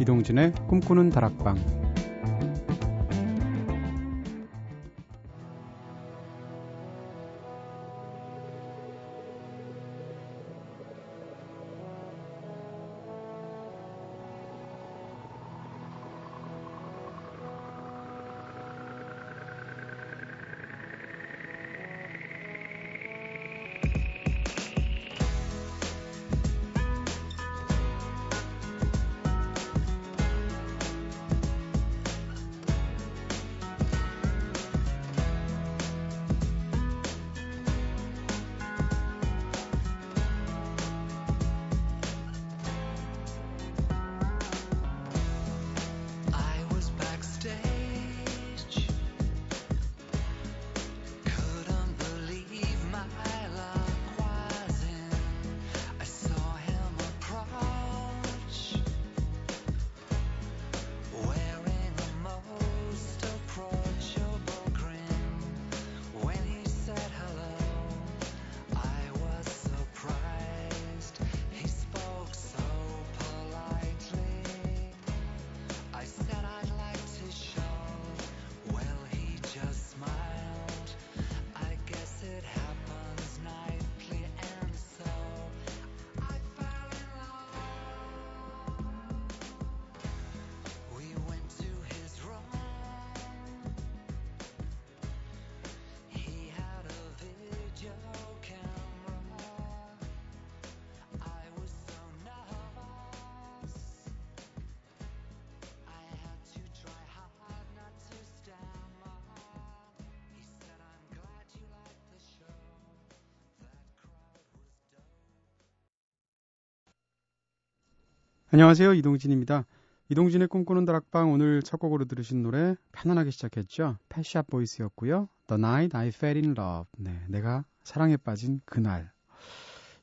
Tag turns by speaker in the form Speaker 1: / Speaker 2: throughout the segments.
Speaker 1: 이동진의 꿈꾸는 다락방 안녕하세요. 이동진입니다. 이동진의 꿈꾸는 다락방 오늘 첫 곡으로 들으신 노래 편안하게 시작했죠. 패샷 보이스였고요. The Night I Fell in Love. 네, 내가 사랑에 빠진 그날.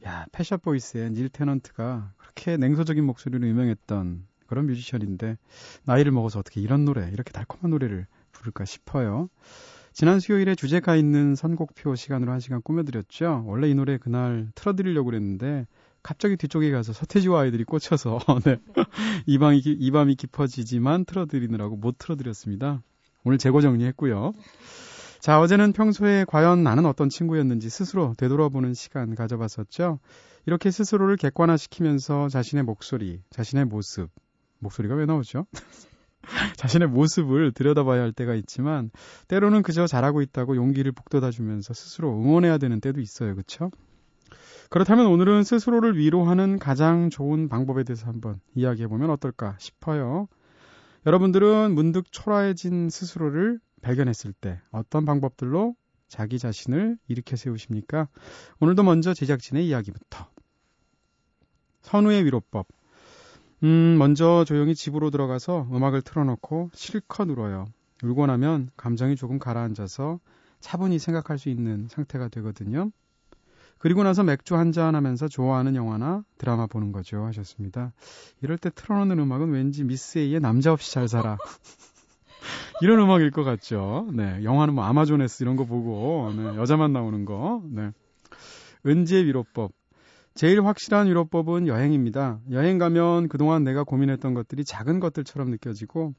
Speaker 1: 야, 패샷 보이스의 닐 테넌트가 그렇게 냉소적인 목소리로 유명했던 그런 뮤지션인데 나이를 먹어서 어떻게 이런 노래, 이렇게 달콤한 노래를 부를까 싶어요. 지난 수요일에 주제가 있는 선곡표 시간으로 한 시간 꾸며드렸죠. 원래 이 노래 그날 틀어드리려고 그랬는데 갑자기 뒤쪽에 가서 서태지와 아이들이 꽂혀서 네. 이 밤이 이 밤이 깊어지지만 틀어드리느라고 못 틀어드렸습니다. 오늘 재고 정리했고요. 자, 어제는 평소에 과연 나는 어떤 친구였는지 스스로 되돌아보는 시간 가져봤었죠. 이렇게 스스로를 객관화시키면서 자신의 목소리, 자신의 모습, 목소리가 왜 나오죠? 자신의 모습을 들여다봐야 할 때가 있지만 때로는 그저 잘하고 있다고 용기를 북돋아주면서 스스로 응원해야 되는 때도 있어요. 그렇죠? 그렇다면 오늘은 스스로를 위로하는 가장 좋은 방법에 대해서 한번 이야기해 보면 어떨까 싶어요. 여러분들은 문득 초라해진 스스로를 발견했을 때 어떤 방법들로 자기 자신을 일으켜 세우십니까? 오늘도 먼저 제작진의 이야기부터. 선우의 위로법. 음, 먼저 조용히 집으로 들어가서 음악을 틀어놓고 실컷 울어요. 울고 나면 감정이 조금 가라앉아서 차분히 생각할 수 있는 상태가 되거든요. 그리고 나서 맥주 한잔 하면서 좋아하는 영화나 드라마 보는 거죠. 하셨습니다. 이럴 때 틀어놓는 음악은 왠지 미스 A의 남자 없이 잘 살아. 이런 음악일 것 같죠. 네. 영화는 뭐 아마존에스 이런 거 보고, 네. 여자만 나오는 거. 네. 은지의 위로법. 제일 확실한 위로법은 여행입니다. 여행 가면 그동안 내가 고민했던 것들이 작은 것들처럼 느껴지고,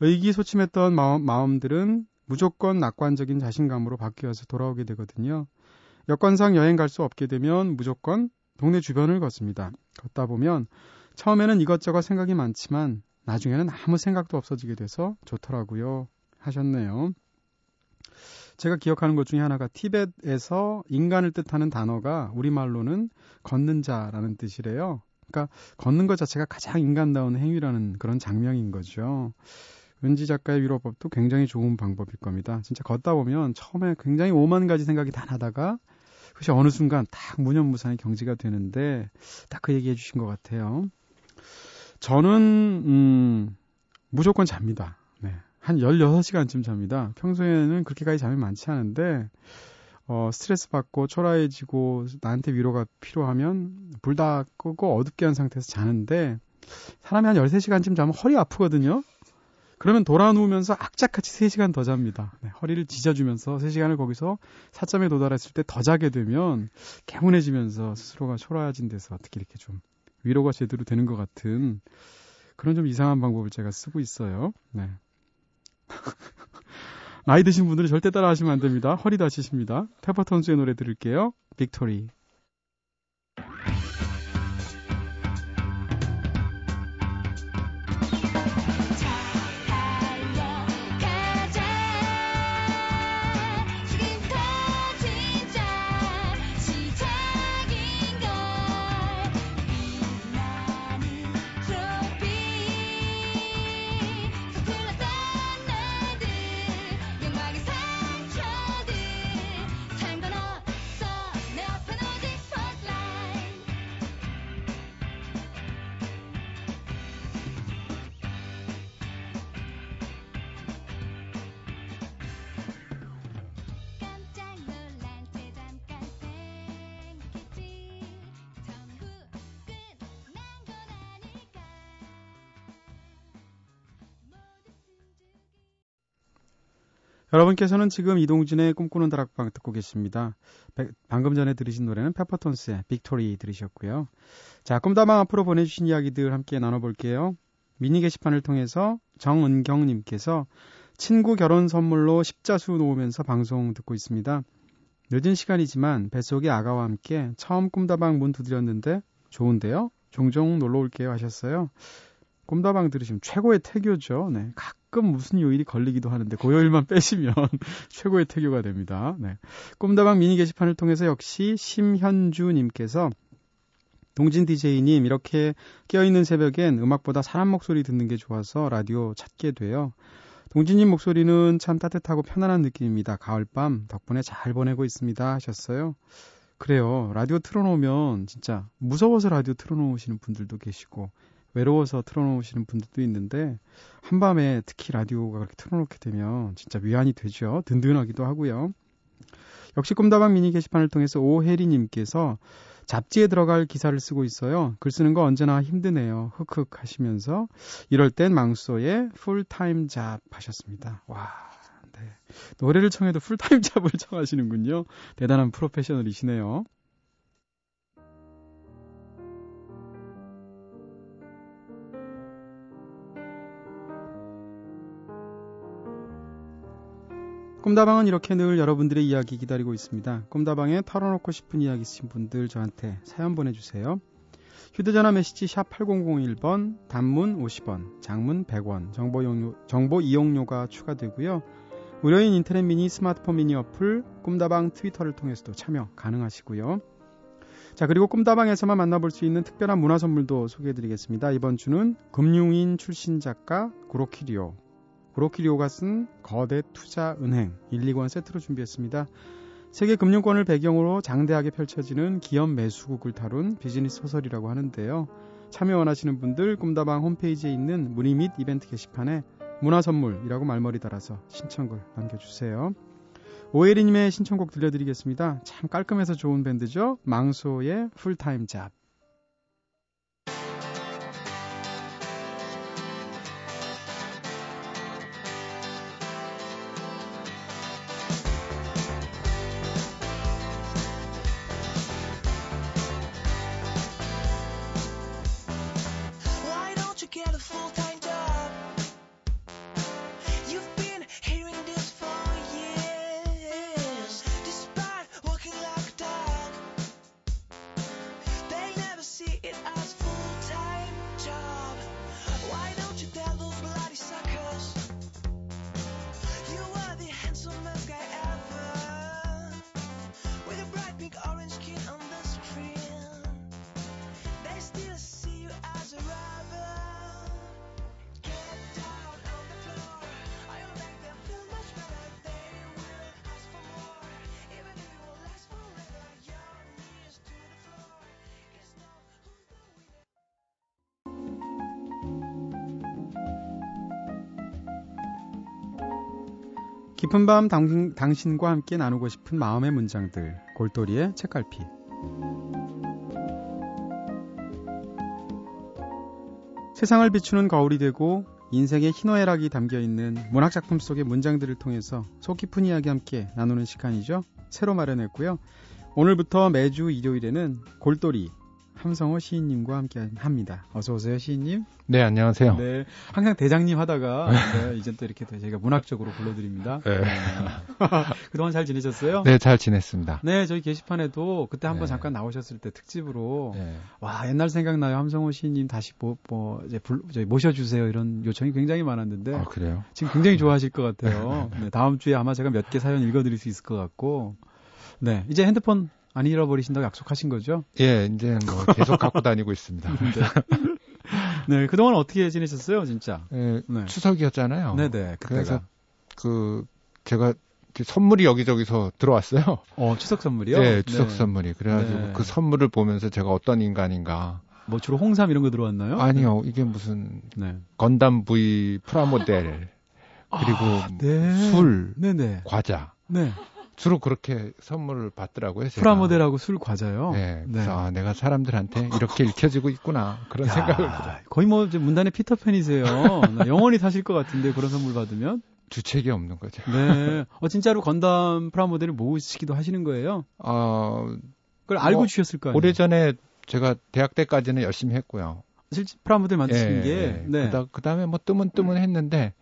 Speaker 1: 의기소침했던 마음, 마음들은 무조건 낙관적인 자신감으로 바뀌어서 돌아오게 되거든요. 여건상 여행 갈 수 없게 되면 무조건 동네 주변을 걷습니다. 걷다 보면 처음에는 이것저것 생각이 많지만 나중에는 아무 생각도 없어지게 돼서 좋더라고요. 하셨네요. 제가 기억하는 것 중에 하나가 티벳에서 인간을 뜻하는 단어가 우리말로는 걷는 자라는 뜻이래요. 그러니까 걷는 것 자체가 가장 인간다운 행위라는 그런 장면인 거죠. 은지 작가의 위로법도 굉장히 좋은 방법일 겁니다. 진짜 걷다 보면 처음에 굉장히 오만 가지 생각이 다 나다가 그것이 어느 순간 딱 무념무상의 경지가 되는데 딱 그 얘기 해 주신 것 같아요. 저는 음, 무조건 잡니다. 네. 한 16시간쯤 잡니다. 평소에는 그렇게까지 잠이 많지 않은데 어, 스트레스 받고 초라해지고 나한테 위로가 필요하면 불 다 끄고 어둡게 한 상태에서 자는데 사람이 한 13시간쯤 자면 허리 아프거든요. 그러면 돌아 누우면서 악착같이 3시간 더 잡니다. 네, 허리를 지져주면서 3시간을 거기서 사점에 도달했을 때 더 자게 되면 개운해지면서 스스로가 초라해진 데서 어떻게 이렇게 좀 위로가 제대로 되는 것 같은 그런 좀 이상한 방법을 제가 쓰고 있어요. 네. 나이 드신 분들은 절대 따라 하시면 안 됩니다. 허리 다치십니다. 페퍼톤스의 노래 들을게요. Victory. 여러분께서는 지금 이동진의 꿈꾸는 다락방 듣고 계십니다. 방금 전에 들으신 노래는 페퍼톤스의 Victory 들으셨고요. 자, 꿈다방 앞으로 보내주신 이야기들 함께 나눠볼게요. 미니 게시판을 통해서 정은경님께서 친구 결혼 선물로 십자수 놓으면서 방송 듣고 있습니다. 늦은 시간이지만 뱃속의 아가와 함께 처음 꿈다방 문 두드렸는데 좋은데요? 종종 놀러 올게요 하셨어요. 꿈다방 들으시면 최고의 태교죠. 네. 가끔 무슨 요일이 걸리기도 하는데 고요일만 빼시면 최고의 태교가 됩니다. 네. 꿈다방 미니 게시판을 통해서 역시 심현주 님께서 동진 DJ님 이렇게 깨어있는 새벽엔 음악보다 사람 목소리 듣는 게 좋아서 라디오 찾게 돼요. 동진님 목소리는 참 따뜻하고 편안한 느낌입니다. 가을밤 덕분에 잘 보내고 있습니다 하셨어요. 그래요. 라디오 틀어놓으면 진짜 무서워서 라디오 틀어놓으시는 분들도 계시고 외로워서 틀어놓으시는 분들도 있는데 한밤에 특히 라디오가 그렇게 틀어놓게 되면 진짜 위안이 되죠. 든든하기도 하고요. 역시 꿈다방 미니 게시판을 통해서 오혜리님께서 잡지에 들어갈 기사를 쓰고 있어요. 글 쓰는 거 언제나 힘드네요. 흑흑 하시면서 이럴 땐 망소에 full-time job 하셨습니다. 와, 네. 노래를 청해도 full-time job을 청하시는군요. 대단한 프로페셔널이시네요. 꿈다방은 이렇게 늘 여러분들의 이야기 기다리고 있습니다. 꿈다방에 털어놓고 싶은 이야기 있으신 분들 저한테 사연 보내주세요. 휴대전화 메시지 샵 8001번, 단문 50원, 장문 100원, 정보, 용료, 정보 이용료가 추가되고요. 무료인 인터넷 미니 스마트폰 미니 어플 꿈다방 트위터를 통해서도 참여 가능하시고요. 자, 그리고 꿈다방에서만 만나볼 수 있는 특별한 문화 선물도 소개해드리겠습니다. 이번 주는 금융인 출신 작가 구로키리오 구로키 료가 쓴 거대 투자 은행 1, 2권 세트로 준비했습니다. 세계 금융권을 배경으로 장대하게 펼쳐지는 기업 매수극을 다룬 비즈니스 소설이라고 하는데요. 참여 원하시는 분들 꿈다방 홈페이지에 있는 문의 및 이벤트 게시판에 문화선물이라고 말머리 달아서 신청글 남겨주세요. 오혜리님의 신청곡 들려드리겠습니다. 참 깔끔해서 좋은 밴드죠. 망소의 full-time job. 깊은 밤 당, 당신과 함께 나누고 싶은 마음의 문장들 골돌이의 책갈피 세상을 비추는 거울이 되고 인생의 희노애락이 담겨 있는 문학작품 속의 문장들을 통해서 속 깊은 이야기 함께 나누는 시간이죠. 새로 마련했고요. 오늘부터 매주 일요일에는 골돌이 함성호 시인님과 함께 합니다. 어서 오세요, 시인님.
Speaker 2: 네, 안녕하세요.
Speaker 1: 네, 항상 대장님 하다가 네, 이제 또 이렇게 저희가 문학적으로 불러드립니다.
Speaker 2: 네.
Speaker 1: 네. 그동안 잘 지내셨어요?
Speaker 2: 네, 잘 지냈습니다.
Speaker 1: 네, 저희 게시판에도 그때 한번
Speaker 2: 네.
Speaker 1: 잠깐 나오셨을 때 특집으로
Speaker 2: 네.
Speaker 1: 와 옛날 생각나요, 함성호 시인님 다시 뭐, 뭐 이제 불, 저희 모셔주세요 이런 요청이 굉장히 많았는데
Speaker 2: 아, 그래요?
Speaker 1: 지금 굉장히 좋아하실 것 같아요. 네, 다음 주에 아마 제가 몇 개 사연 읽어드릴 수 있을 것 같고, 네, 이제 핸드폰 안 잃어버리신다고 약속하신 거죠?
Speaker 2: 예, 이제 뭐 계속 갖고 다니고 있습니다.
Speaker 1: 네, 그동안 어떻게 지내셨어요, 진짜?
Speaker 2: 예,
Speaker 1: 네.
Speaker 2: 추석이었잖아요.
Speaker 1: 네네, 그때가.
Speaker 2: 그래서 그 제가 선물이 여기저기서 들어왔어요.
Speaker 1: 어, 추석 선물이요?
Speaker 2: 예, 추석
Speaker 1: 네.
Speaker 2: 선물이. 그래가지고
Speaker 1: 네.
Speaker 2: 그 선물을 보면서 제가 어떤 인간인가.
Speaker 1: 뭐 주로 홍삼 이런 거 들어왔나요?
Speaker 2: 아니요, 이게 무슨
Speaker 1: 네.
Speaker 2: 건담 V 프라모델 그리고
Speaker 1: 네.
Speaker 2: 술,
Speaker 1: 네네.
Speaker 2: 과자.
Speaker 1: 네.
Speaker 2: 주로 그렇게 선물을 받더라고요. 제가.
Speaker 1: 프라모델하고 술 과자요?
Speaker 2: 네,
Speaker 1: 네.
Speaker 2: 그래서 아, 내가 사람들한테 이렇게 읽혀지고 있구나 그런
Speaker 1: 야,
Speaker 2: 생각을 들어요.
Speaker 1: 거의 뭐 문단의 피터팬이세요. 나 영원히 사실 것 같은데 그런 선물 받으면.
Speaker 2: 주책이 없는 거죠.
Speaker 1: 네. 어 진짜로 건담 프라모델을 모으시기도 하시는 거예요?
Speaker 2: 어,
Speaker 1: 그걸 알고
Speaker 2: 뭐,
Speaker 1: 주셨을 거 아니에요?
Speaker 2: 오래전에 제가 대학 때까지는 열심히 했고요.
Speaker 1: 실제 프라모델 만드시는
Speaker 2: 예,
Speaker 1: 게
Speaker 2: 예.
Speaker 1: 네.
Speaker 2: 그다, 그다음에 뭐 뜨문뜨문 했는데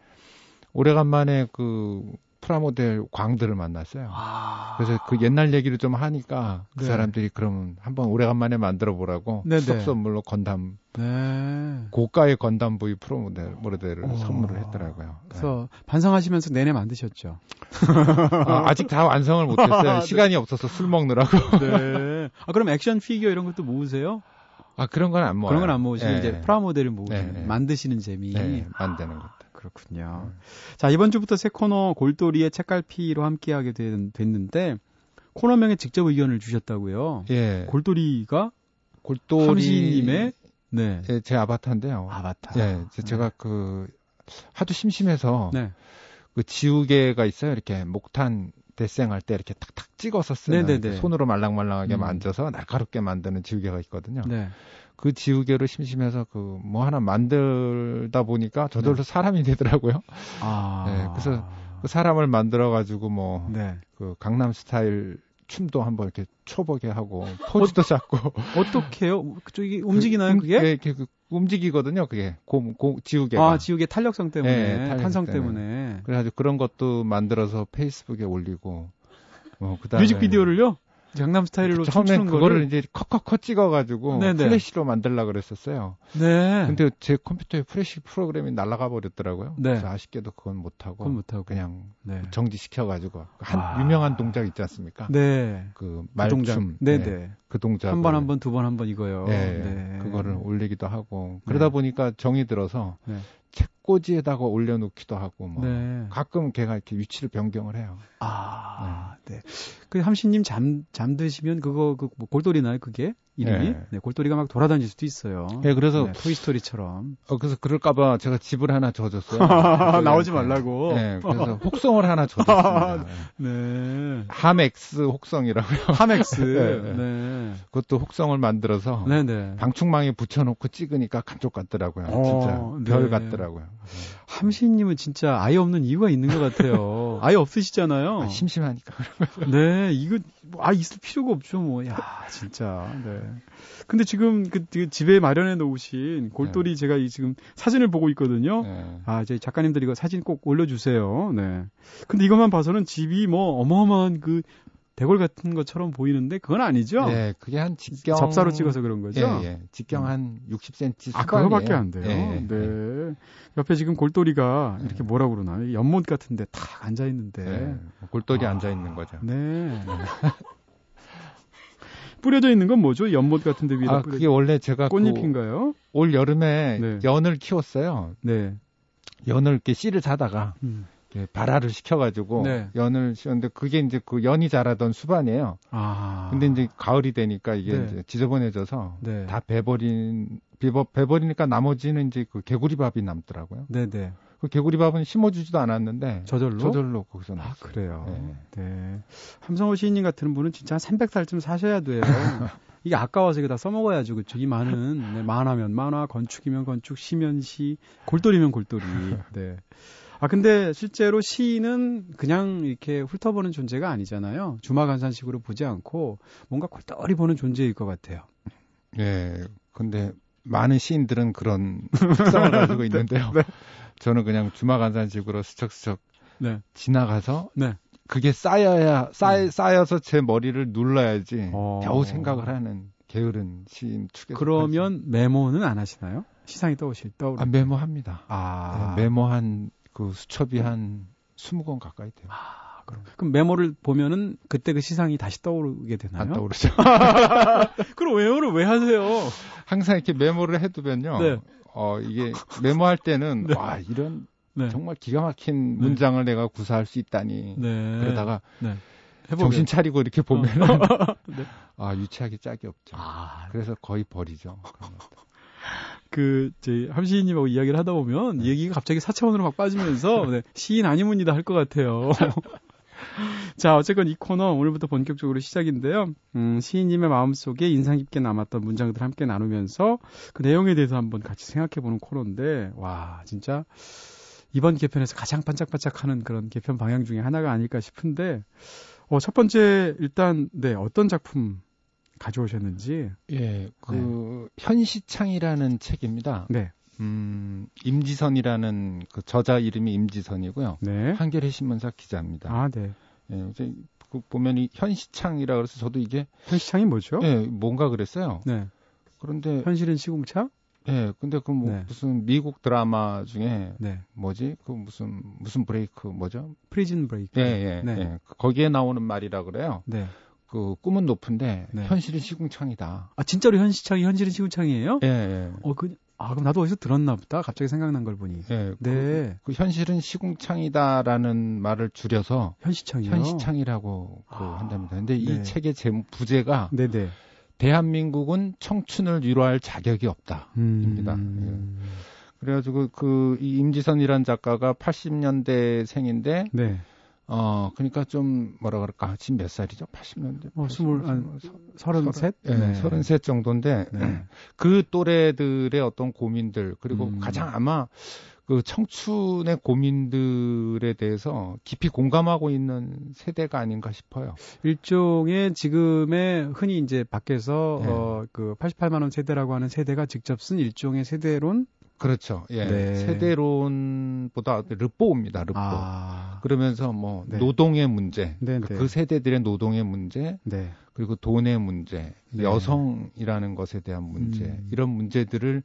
Speaker 2: 오래간만에 그 프라모델 광들을 만났어요.
Speaker 1: 아.
Speaker 2: 그래서 그 옛날 얘기를 좀 하니까 그
Speaker 1: 네.
Speaker 2: 사람들이 그러면 한번 오래간만에 만들어 보라고
Speaker 1: 네네.
Speaker 2: 추석 선물로 건담
Speaker 1: 네.
Speaker 2: 고가의 건담 V 프로모델 모델을
Speaker 1: 오.
Speaker 2: 선물을 했더라고요.
Speaker 1: 그래서 반성하시면서 내내 만드셨죠.
Speaker 2: 아, 아직 다 완성을 못했어요. 시간이 없어서 술 먹느라고.
Speaker 1: 네. 아 그럼 액션 피규어 이런 것도 모으세요?
Speaker 2: 아 그런 건 안 모아요.
Speaker 1: 그런 건 안 모으시고
Speaker 2: 예.
Speaker 1: 이제 프라모델을 모으시는
Speaker 2: 네, 네.
Speaker 1: 만드시는 재미.
Speaker 2: 네, 만드는 것.
Speaker 1: 그렇군요. 자, 이번 주부터 새 코너 골돌이의 책갈피로 함께하게 된- 됐는데 코너명에 직접 의견을 주셨다고요.
Speaker 2: 예.
Speaker 1: 골돌이가
Speaker 2: 골돌이
Speaker 1: 함시님의 네.
Speaker 2: 예, 제 아바타인데요.
Speaker 1: 아바타.
Speaker 2: 예, 제- 제가 그 하도 심심해서
Speaker 1: 네.
Speaker 2: 그 지우개가 있어요. 이렇게 목탄 대생할 때 이렇게 탁탁 찍어서 쓰는
Speaker 1: 네네네.
Speaker 2: 이렇게 손으로 말랑말랑하게
Speaker 1: 음.
Speaker 2: 만져서 날카롭게 만드는 지우개가 있거든요.
Speaker 1: 네.
Speaker 2: 그 지우개로 심심해서 그 뭐 하나 만들다 보니까 저절로
Speaker 1: 네.
Speaker 2: 사람이 되더라고요.
Speaker 1: 아.
Speaker 2: 네, 그래서 그 사람을 만들어 가지고 뭐
Speaker 1: 네.
Speaker 2: 그 강남 스타일 춤도 한번 이렇게 춰보게 하고 포즈도 잡고
Speaker 1: 어떻게 해요? 그쪽이 움직이나요,
Speaker 2: 음,
Speaker 1: 그게?
Speaker 2: 예, 이렇게 그 움직이거든요. 그게 고, 고, 지우개가.
Speaker 1: 아, 지우개 탄력성 때문에,
Speaker 2: 네, 탄력성
Speaker 1: 탄성
Speaker 2: 때문에.
Speaker 1: 때문에.
Speaker 2: 그래가지고 그런 것도 만들어서 페이스북에 올리고 뭐 그다음에
Speaker 1: 뮤직비디오를요? 강남 스타일로
Speaker 2: 처음엔 그거를
Speaker 1: 거를?
Speaker 2: 이제 컷컷컷 찍어가지고
Speaker 1: 네네.
Speaker 2: 플래시로 만들라 그랬었어요.
Speaker 1: 네.
Speaker 2: 근데 제 컴퓨터에 플래시 프로그램이 날아가 버렸더라고요.
Speaker 1: 네.
Speaker 2: 그래서 아쉽게도 그건 못 하고
Speaker 1: 그건 못하고.
Speaker 2: 그냥
Speaker 1: 네.
Speaker 2: 정지시켜가지고 한
Speaker 1: 아.
Speaker 2: 유명한 동작 있지 않습니까?
Speaker 1: 네. 그그 동작.
Speaker 2: 말춤,
Speaker 1: 네네.
Speaker 2: 네, 그 동작
Speaker 1: 한 번, 한 번, 두 번, 한 번 이거요.
Speaker 2: 네,
Speaker 1: 네.
Speaker 2: 그거를 올리기도 하고 그러다
Speaker 1: 네.
Speaker 2: 보니까 정이 들어서
Speaker 1: 네.
Speaker 2: 책 꽂이에다가 올려놓기도 하고 뭐
Speaker 1: 네.
Speaker 2: 가끔 걔가 이렇게 위치를 변경을 해요.
Speaker 1: 아, 네. 그 함신님 잠 잠드시면 그거 그 뭐 골돌이나요? 그게 이름이?
Speaker 2: 네.
Speaker 1: 네. 골돌이가 막 돌아다닐 수도 있어요.
Speaker 2: 네, 그래서
Speaker 1: 네, 토이스토리처럼.
Speaker 2: 어, 그래서 그럴까봐 제가 집을 하나 줘줬어요.
Speaker 1: 나오지
Speaker 2: 네.
Speaker 1: 말라고.
Speaker 2: 네, 그래서 혹성을 하나 줘줬습니다.
Speaker 1: 네.
Speaker 2: 함엑스 혹성이라고요.
Speaker 1: 하맥스.
Speaker 2: 네.
Speaker 1: 네.
Speaker 2: 그것도 혹성을 만들어서
Speaker 1: 네, 네.
Speaker 2: 방충망에 붙여놓고 찍으니까 감쪽 같더라고요.
Speaker 1: 어,
Speaker 2: 진짜 별
Speaker 1: 네.
Speaker 2: 같더라고요.
Speaker 1: 함신님은 진짜 아예 없는 이유가 있는 것 같아요. 아예 없으시잖아요.
Speaker 2: 아, 심심하니까.
Speaker 1: 네, 이거 뭐, 아 있을 필요가 없죠, 뭐. 야, 진짜. 네. 근데 지금 그, 그 집에 마련해 놓으신 골돌이 제가 이 지금 사진을 보고 있거든요.
Speaker 2: 네.
Speaker 1: 아, 저희 작가님들 이거 사진 꼭 올려주세요. 네. 근데 이것만 봐서는 집이 뭐 어마어마한 그 대궐 같은 것처럼 보이는데 그건 아니죠?
Speaker 2: 네, 그게 한 직경
Speaker 1: 접사로 찍어서 그런 거죠?
Speaker 2: 예, 예. 직경 한 60cm
Speaker 1: 아. 그거밖에 안 돼요.
Speaker 2: 예, 예.
Speaker 1: 네. 옆에 지금 골돌이가 이렇게
Speaker 2: 네.
Speaker 1: 뭐라 그러나 연못 같은데 탁 앉아 있는데.
Speaker 2: 예. 골똘히
Speaker 1: 아.
Speaker 2: 앉아 있는 거죠.
Speaker 1: 네. 뿌려져 있는 건 뭐죠? 연못 같은 데 위에다
Speaker 2: 아,
Speaker 1: 뿌려
Speaker 2: 그게 원래 제가 그
Speaker 1: 꽃잎인가요?
Speaker 2: 올 여름에
Speaker 1: 네.
Speaker 2: 연을 키웠어요.
Speaker 1: 네.
Speaker 2: 연을 이렇게 씨를 사다가
Speaker 1: 음.
Speaker 2: 이렇게 발화를 시켜가지고
Speaker 1: 네.
Speaker 2: 연을 씌웠는데 그게 이제 그 연이 자라던 수반이에요.
Speaker 1: 아.
Speaker 2: 근데 이제 가을이 되니까 이게
Speaker 1: 네.
Speaker 2: 이제 지저분해져서
Speaker 1: 네.
Speaker 2: 다 배버린 비버 배버리니까 나머지는 이제 그 개구리밥이 남더라고요.
Speaker 1: 네네.
Speaker 2: 그 개구리밥은 심어주지도 않았는데
Speaker 1: 저절로?
Speaker 2: 저절로 거기서
Speaker 1: 아,
Speaker 2: 나왔어요.
Speaker 1: 그래요.
Speaker 2: 네.
Speaker 1: 네. 함성호 시인님 같은 분은 진짜 한 300살쯤 사셔야 돼요. 이게 아까워서 이거 다 써먹어야죠. 그쵸? 이 많은, 네, 만화면 만화, 건축이면 건축, 시면 시, 골돌이면 골돌이. 네. 아, 근데 실제로 시는 그냥 이렇게 훑어보는 존재가 아니잖아요. 주마간산식으로 보지 않고 뭔가 골똘히 보는 존재일 것 같아요.
Speaker 2: 예. 근데 많은 시인들은 그런 특성을 가지고 있는데요.
Speaker 1: 네.
Speaker 2: 저는 그냥 주마간산식으로 스척스척
Speaker 1: 네.
Speaker 2: 지나가서
Speaker 1: 네.
Speaker 2: 그게 쌓여야 쌓,
Speaker 1: 음.
Speaker 2: 쌓여서 제 머리를 눌러야지
Speaker 1: 어.
Speaker 2: 겨우 생각을 하는 게으른 시인 축에
Speaker 1: 그러면 메모는 안 하시나요? 시상이 떠오실 떠오르.
Speaker 2: 아, 메모합니다.
Speaker 1: 아,
Speaker 2: 네, 메모한 그 수첩이 한 20권 가까이 돼요.
Speaker 1: 아, 그럼. 그럼 메모를 보면은 그때 그 시상이 다시 떠오르게 되나요?
Speaker 2: 안 떠오르죠.
Speaker 1: 그럼 메모를 왜 하세요?
Speaker 2: 항상 이렇게 메모를 해두면요.
Speaker 1: 네.
Speaker 2: 어, 이게 메모할 때는
Speaker 1: 네.
Speaker 2: 와, 이런
Speaker 1: 네.
Speaker 2: 정말 기가 막힌 문장을 내가 구사할 수 있다니.
Speaker 1: 네.
Speaker 2: 그러다가
Speaker 1: 네.
Speaker 2: 정신 차리고 이렇게 보면은
Speaker 1: 네.
Speaker 2: 아, 유치하기 짝이 없죠.
Speaker 1: 아,
Speaker 2: 그래서 거의 버리죠. 그,
Speaker 1: 제, 함시인님하고 이야기를 하다 보면,
Speaker 2: 네.
Speaker 1: 얘기가 갑자기 사차원으로 막 빠지면서, 네, 시인 아니문이다 할 것 같아요. 자, 어쨌건 이 코너 오늘부터 본격적으로 시작인데요. 음, 시인님의 마음속에 인상 깊게 남았던 문장들 함께 나누면서 그 내용에 대해서 한번 같이 생각해 보는 코너인데, 와, 진짜, 이번 개편에서 가장 반짝반짝 하는 그런 개편 방향 중에 하나가 아닐까 싶은데, 어, 첫 번째, 일단, 네, 어떤 작품 가져오셨는지,
Speaker 2: 예, 그 현시창이라는 책입니다.
Speaker 1: 네,
Speaker 2: 음, 임지선이라는 그 저자 이름이 임지선이고요.
Speaker 1: 네.
Speaker 2: 한겨레 신문사 기자입니다.
Speaker 1: 아, 네.
Speaker 2: 예, 이제 그 보면 이 현시창이라 그래서 저도 이게
Speaker 1: 현시창이 뭐죠?
Speaker 2: 예, 뭔가 그랬어요.
Speaker 1: 네.
Speaker 2: 그런데
Speaker 1: 현실은 시궁창?
Speaker 2: 예, 근데 그뭐
Speaker 1: 네.
Speaker 2: 무슨 미국 드라마 중에
Speaker 1: 네.
Speaker 2: 뭐지? 그 무슨 무슨 브레이크 뭐죠?
Speaker 1: Prison Break.
Speaker 2: 예, 예,
Speaker 1: 네.
Speaker 2: 예. 거기에 나오는 말이라 그래요.
Speaker 1: 네.
Speaker 2: 그 꿈은 높은데
Speaker 1: 네.
Speaker 2: 현실은 시궁창이다.
Speaker 1: 아, 진짜로 현시창이 현실은 시궁창이에요?
Speaker 2: 예, 예.
Speaker 1: 어, 그, 아, 그럼 나도 어디서 들었나 보다. 갑자기 생각난 걸 보니.
Speaker 2: 예,
Speaker 1: 네.
Speaker 2: 그, 그 현실은 시궁창이다라는 말을 줄여서
Speaker 1: 현시창이요?
Speaker 2: 현시창이라고 그
Speaker 1: 아,
Speaker 2: 한답니다. 근데
Speaker 1: 네.
Speaker 2: 이 책의 제목 부제가
Speaker 1: 네네.
Speaker 2: 대한민국은 청춘을 위로할 자격이 없다.
Speaker 1: 음.
Speaker 2: 입니다. 그래가지고 그 이 임지선이란 작가가 80년대 생인데
Speaker 1: 네.
Speaker 2: 어 그러니까 좀 뭐라 그럴까 지금 몇 살이죠? 80년대.
Speaker 1: 어, 스물, 한, 서른셋?
Speaker 2: 예,
Speaker 1: 네.
Speaker 2: 서른셋 정도인데
Speaker 1: 네.
Speaker 2: 그 또래들의 어떤 고민들 그리고
Speaker 1: 음.
Speaker 2: 가장 아마 그 청춘의 고민들에 대해서 깊이 공감하고 있는 세대가 아닌가 싶어요.
Speaker 1: 일종의 지금의 흔히 이제 밖에서
Speaker 2: 네.
Speaker 1: 어, 그 88만 원 세대라고 하는 세대가 직접 쓴 일종의 세대론?
Speaker 2: 그렇죠. 예.
Speaker 1: 네.
Speaker 2: 세대론보다 르뽀입니다. 르뽀.
Speaker 1: 아.
Speaker 2: 그러면서 뭐
Speaker 1: 네.
Speaker 2: 노동의 문제,
Speaker 1: 네,
Speaker 2: 그
Speaker 1: 네.
Speaker 2: 세대들의 노동의 문제,
Speaker 1: 네.
Speaker 2: 그리고 돈의 문제,
Speaker 1: 네.
Speaker 2: 여성이라는 것에 대한 문제,
Speaker 1: 음.
Speaker 2: 이런 문제들을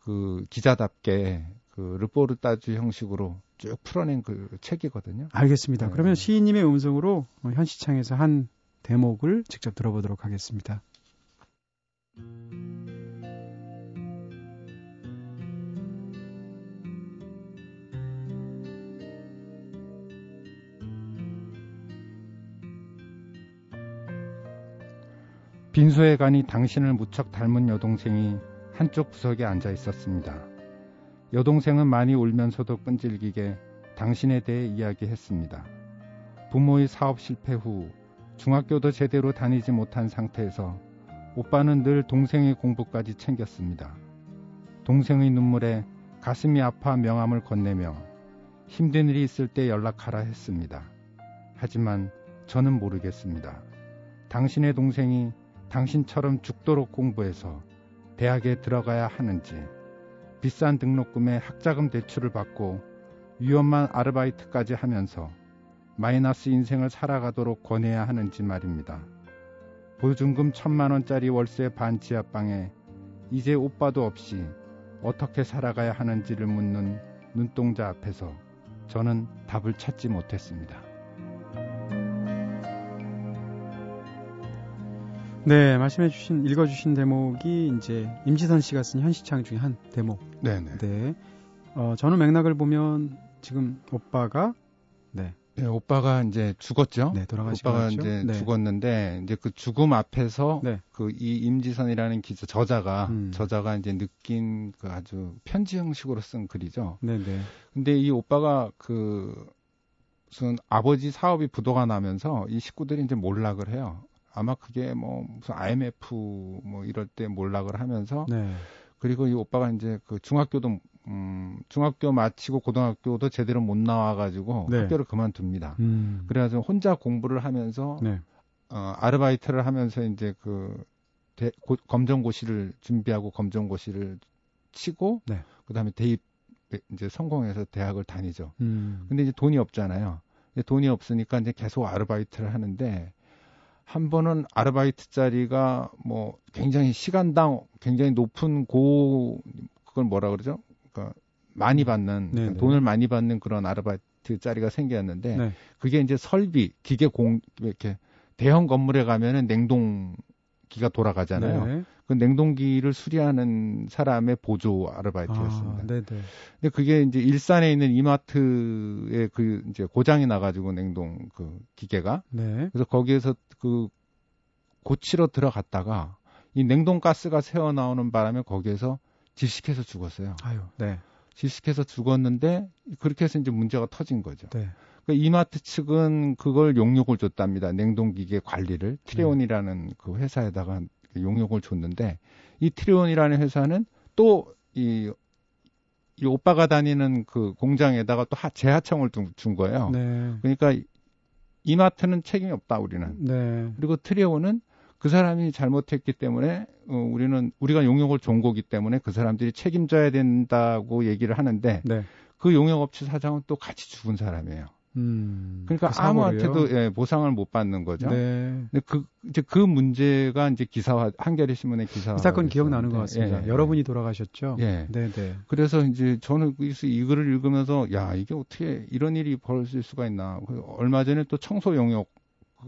Speaker 2: 그 기자답게 그 르포르타주 형식으로 쭉 풀어낸 그 책이거든요.
Speaker 1: 알겠습니다.
Speaker 2: 네.
Speaker 1: 그러면 시인님의 음성으로 어, 현시창에서 한 대목을 직접 들어보도록 하겠습니다.
Speaker 2: 빈소에 가니 당신을 무척 닮은 여동생이 한쪽 구석에 앉아 있었습니다. 여동생은 많이 울면서도 끈질기게 당신에 대해 이야기했습니다. 부모의 사업 실패 후 중학교도 제대로 다니지 못한 상태에서 오빠는 늘 동생의 공부까지 챙겼습니다. 동생의 눈물에 가슴이 아파 명함을 건네며 힘든 일이 있을 때 연락하라 했습니다. 하지만 저는 모르겠습니다. 당신의 동생이 당신처럼 죽도록 공부해서 대학에 들어가야 하는지, 비싼 등록금에 학자금 대출을 받고 위험한 아르바이트까지 하면서 마이너스 인생을 살아가도록 권해야 하는지 말입니다. 보증금 천만 원짜리 월세 반 지하방에 이제 오빠도 없이 어떻게 살아가야 하는지를 묻는 눈동자 앞에서 저는 답을 찾지 못했습니다.
Speaker 1: 네, 말씀해 주신 읽어 주신 대목이 이제 임지선 씨가 쓴 현시창 중에 한 대목.
Speaker 2: 네 네.
Speaker 1: 네, 어, 저는 맥락을 보면 지금 오빠가 네,
Speaker 2: 네, 오빠가 이제 죽었죠.
Speaker 1: 네 돌아가시고
Speaker 2: 오빠가. 이제
Speaker 1: 네.
Speaker 2: 죽었는데 이제 그 죽음 앞에서
Speaker 1: 네.
Speaker 2: 그이 임지선이라는 기자 저자가
Speaker 1: 음.
Speaker 2: 저자가 이제 느낀 그 아주 편지 형식으로 쓴 글이죠.
Speaker 1: 네, 네.
Speaker 2: 근데 이 오빠가 그 무슨 아버지 사업이 부도가 나면서 이 식구들이 이제 몰락을 해요. 아마 그게 뭐 무슨 IMF 뭐 이럴 때 몰락을 하면서
Speaker 1: 네.
Speaker 2: 그리고 이 오빠가 이제 그 중학교도 음 중학교 마치고 고등학교도 제대로 못 나와 가지고
Speaker 1: 네.
Speaker 2: 학교를 그만둡니다.
Speaker 1: 음.
Speaker 2: 그래가지고 혼자 공부를 하면서
Speaker 1: 네.
Speaker 2: 어, 아르바이트를 하면서 이제 그 대, 고, 검정고시를 준비하고 검정고시를 치고
Speaker 1: 네.
Speaker 2: 그다음에 대입 이제 성공해서 대학을 다니죠.
Speaker 1: 음.
Speaker 2: 근데 이제 돈이 없잖아요. 돈이 없으니까 이제 계속 아르바이트를 하는데 한 번은 아르바이트 자리가 뭐 굉장히 시간당 굉장히 높은 고 그걸 뭐라 그러죠? 그러니까 많이 받는
Speaker 1: 네네. 네.
Speaker 2: 돈을 많이 받는 그런 아르바이트 자리가 생겼는데
Speaker 1: 네.
Speaker 2: 그게 이제 설비 기계 공 이렇게 대형 건물에 가면은 냉동 기가 돌아가잖아요.
Speaker 1: 네.
Speaker 2: 그 냉동기를 수리하는 사람의 보조 아르바이트였습니다.
Speaker 1: 아, 네네.
Speaker 2: 근데 그게 이제 일산에 있는 이마트에 그 이제 고장이 나가지고 냉동 그 기계가
Speaker 1: 네.
Speaker 2: 그래서 거기에서 그 고치러 들어갔다가 이 냉동 가스가 새어 나오는 바람에 거기에서 질식해서 죽었어요.
Speaker 1: 아유, 네.
Speaker 2: 질식해서 죽었는데 그렇게 해서 이제 문제가 터진 거죠.
Speaker 1: 네.
Speaker 2: 그 이마트 측은 그걸 용역을 줬답니다. 냉동기계 관리를 트레온이라는 그 회사에다가 용역을 줬는데 이 트레온이라는 회사는 또이 이 오빠가 다니는 그 공장에다가 또 하, 재하청을 둔, 준 거예요.
Speaker 1: 네.
Speaker 2: 그러니까 이마트는 책임이 없다 우리는.
Speaker 1: 네.
Speaker 2: 그리고 트레온은 그 사람이 잘못했기 때문에 어, 우리는 우리가 용역을 준 거기 때문에 그 사람들이 책임져야 된다고 얘기를 하는데
Speaker 1: 네.
Speaker 2: 그 용역업체 사장은 또 같이 죽은 사람이에요.
Speaker 1: 음.
Speaker 2: 그러니까
Speaker 1: 그?
Speaker 2: 아무한테도 예, 보상을 못 받는 거죠.
Speaker 1: 네.
Speaker 2: 근데 그 이제 그 문제가 이제 기사화 한겨레 신문에 기사화.
Speaker 1: 이 사건 기억나는 것 같습니다.
Speaker 2: 예, 예.
Speaker 1: 여러분이 돌아가셨죠?
Speaker 2: 예.
Speaker 1: 네, 네.
Speaker 2: 그래서 이제 저는 그래서 이 글을 읽으면서 야 이게 어떻게 이런 일이 벌어질 수가 있나. 그 얼마 전에 또 청소 영역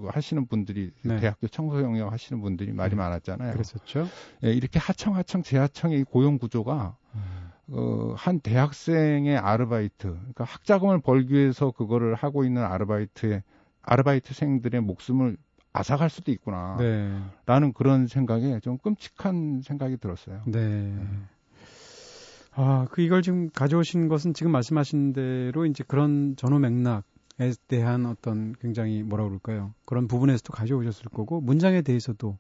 Speaker 2: 하시는 분들이
Speaker 1: 네.
Speaker 2: 대학교 청소 영역 하시는 분들이 말이
Speaker 1: 네.
Speaker 2: 많았잖아요.
Speaker 1: 그랬었죠?
Speaker 2: 예, 이렇게 하청 하청 재하청의 이 고용 구조가
Speaker 1: 음.
Speaker 2: 어, 한 대학생의 아르바이트, 그러니까 학자금을 벌기 위해서 그거를 하고 있는 아르바이트의 아르바이트생들의 목숨을 앗아갈 수도 있구나.
Speaker 1: 네.
Speaker 2: 라는 그런 생각에 좀 끔찍한 생각이 들었어요.
Speaker 1: 네. 아, 그 이걸 지금 가져오신 것은 지금 말씀하신 대로 이제 그런 전후 맥락에 대한 어떤 굉장히 뭐라 그럴까요? 그런 부분에서도 가져오셨을 거고 문장에 대해서도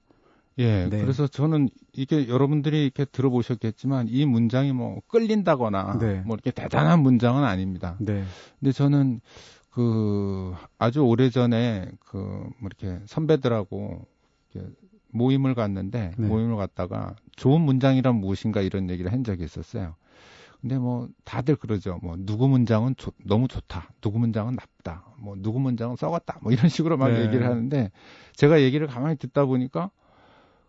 Speaker 2: 예,
Speaker 1: 네.
Speaker 2: 그래서 저는 이게 여러분들이 이렇게 들어보셨겠지만 이 문장이 뭐 끌린다거나
Speaker 1: 네.
Speaker 2: 뭐 이렇게 대단한 문장은 아닙니다.
Speaker 1: 네.
Speaker 2: 근데 저는 그 아주 오래 전에 그 뭐 이렇게 선배들하고 이렇게 모임을 갔는데
Speaker 1: 네.
Speaker 2: 모임을 갔다가 좋은 문장이란 무엇인가 이런 얘기를 한 적이 있었어요. 근데 뭐 다들 그러죠. 뭐 누구 문장은 좋- 너무 좋다. 누구 문장은 나쁘다. 뭐 누구 문장은 썩었다. 뭐 이런 식으로 막
Speaker 1: 네.
Speaker 2: 얘기를 하는데 제가 얘기를 가만히 듣다 보니까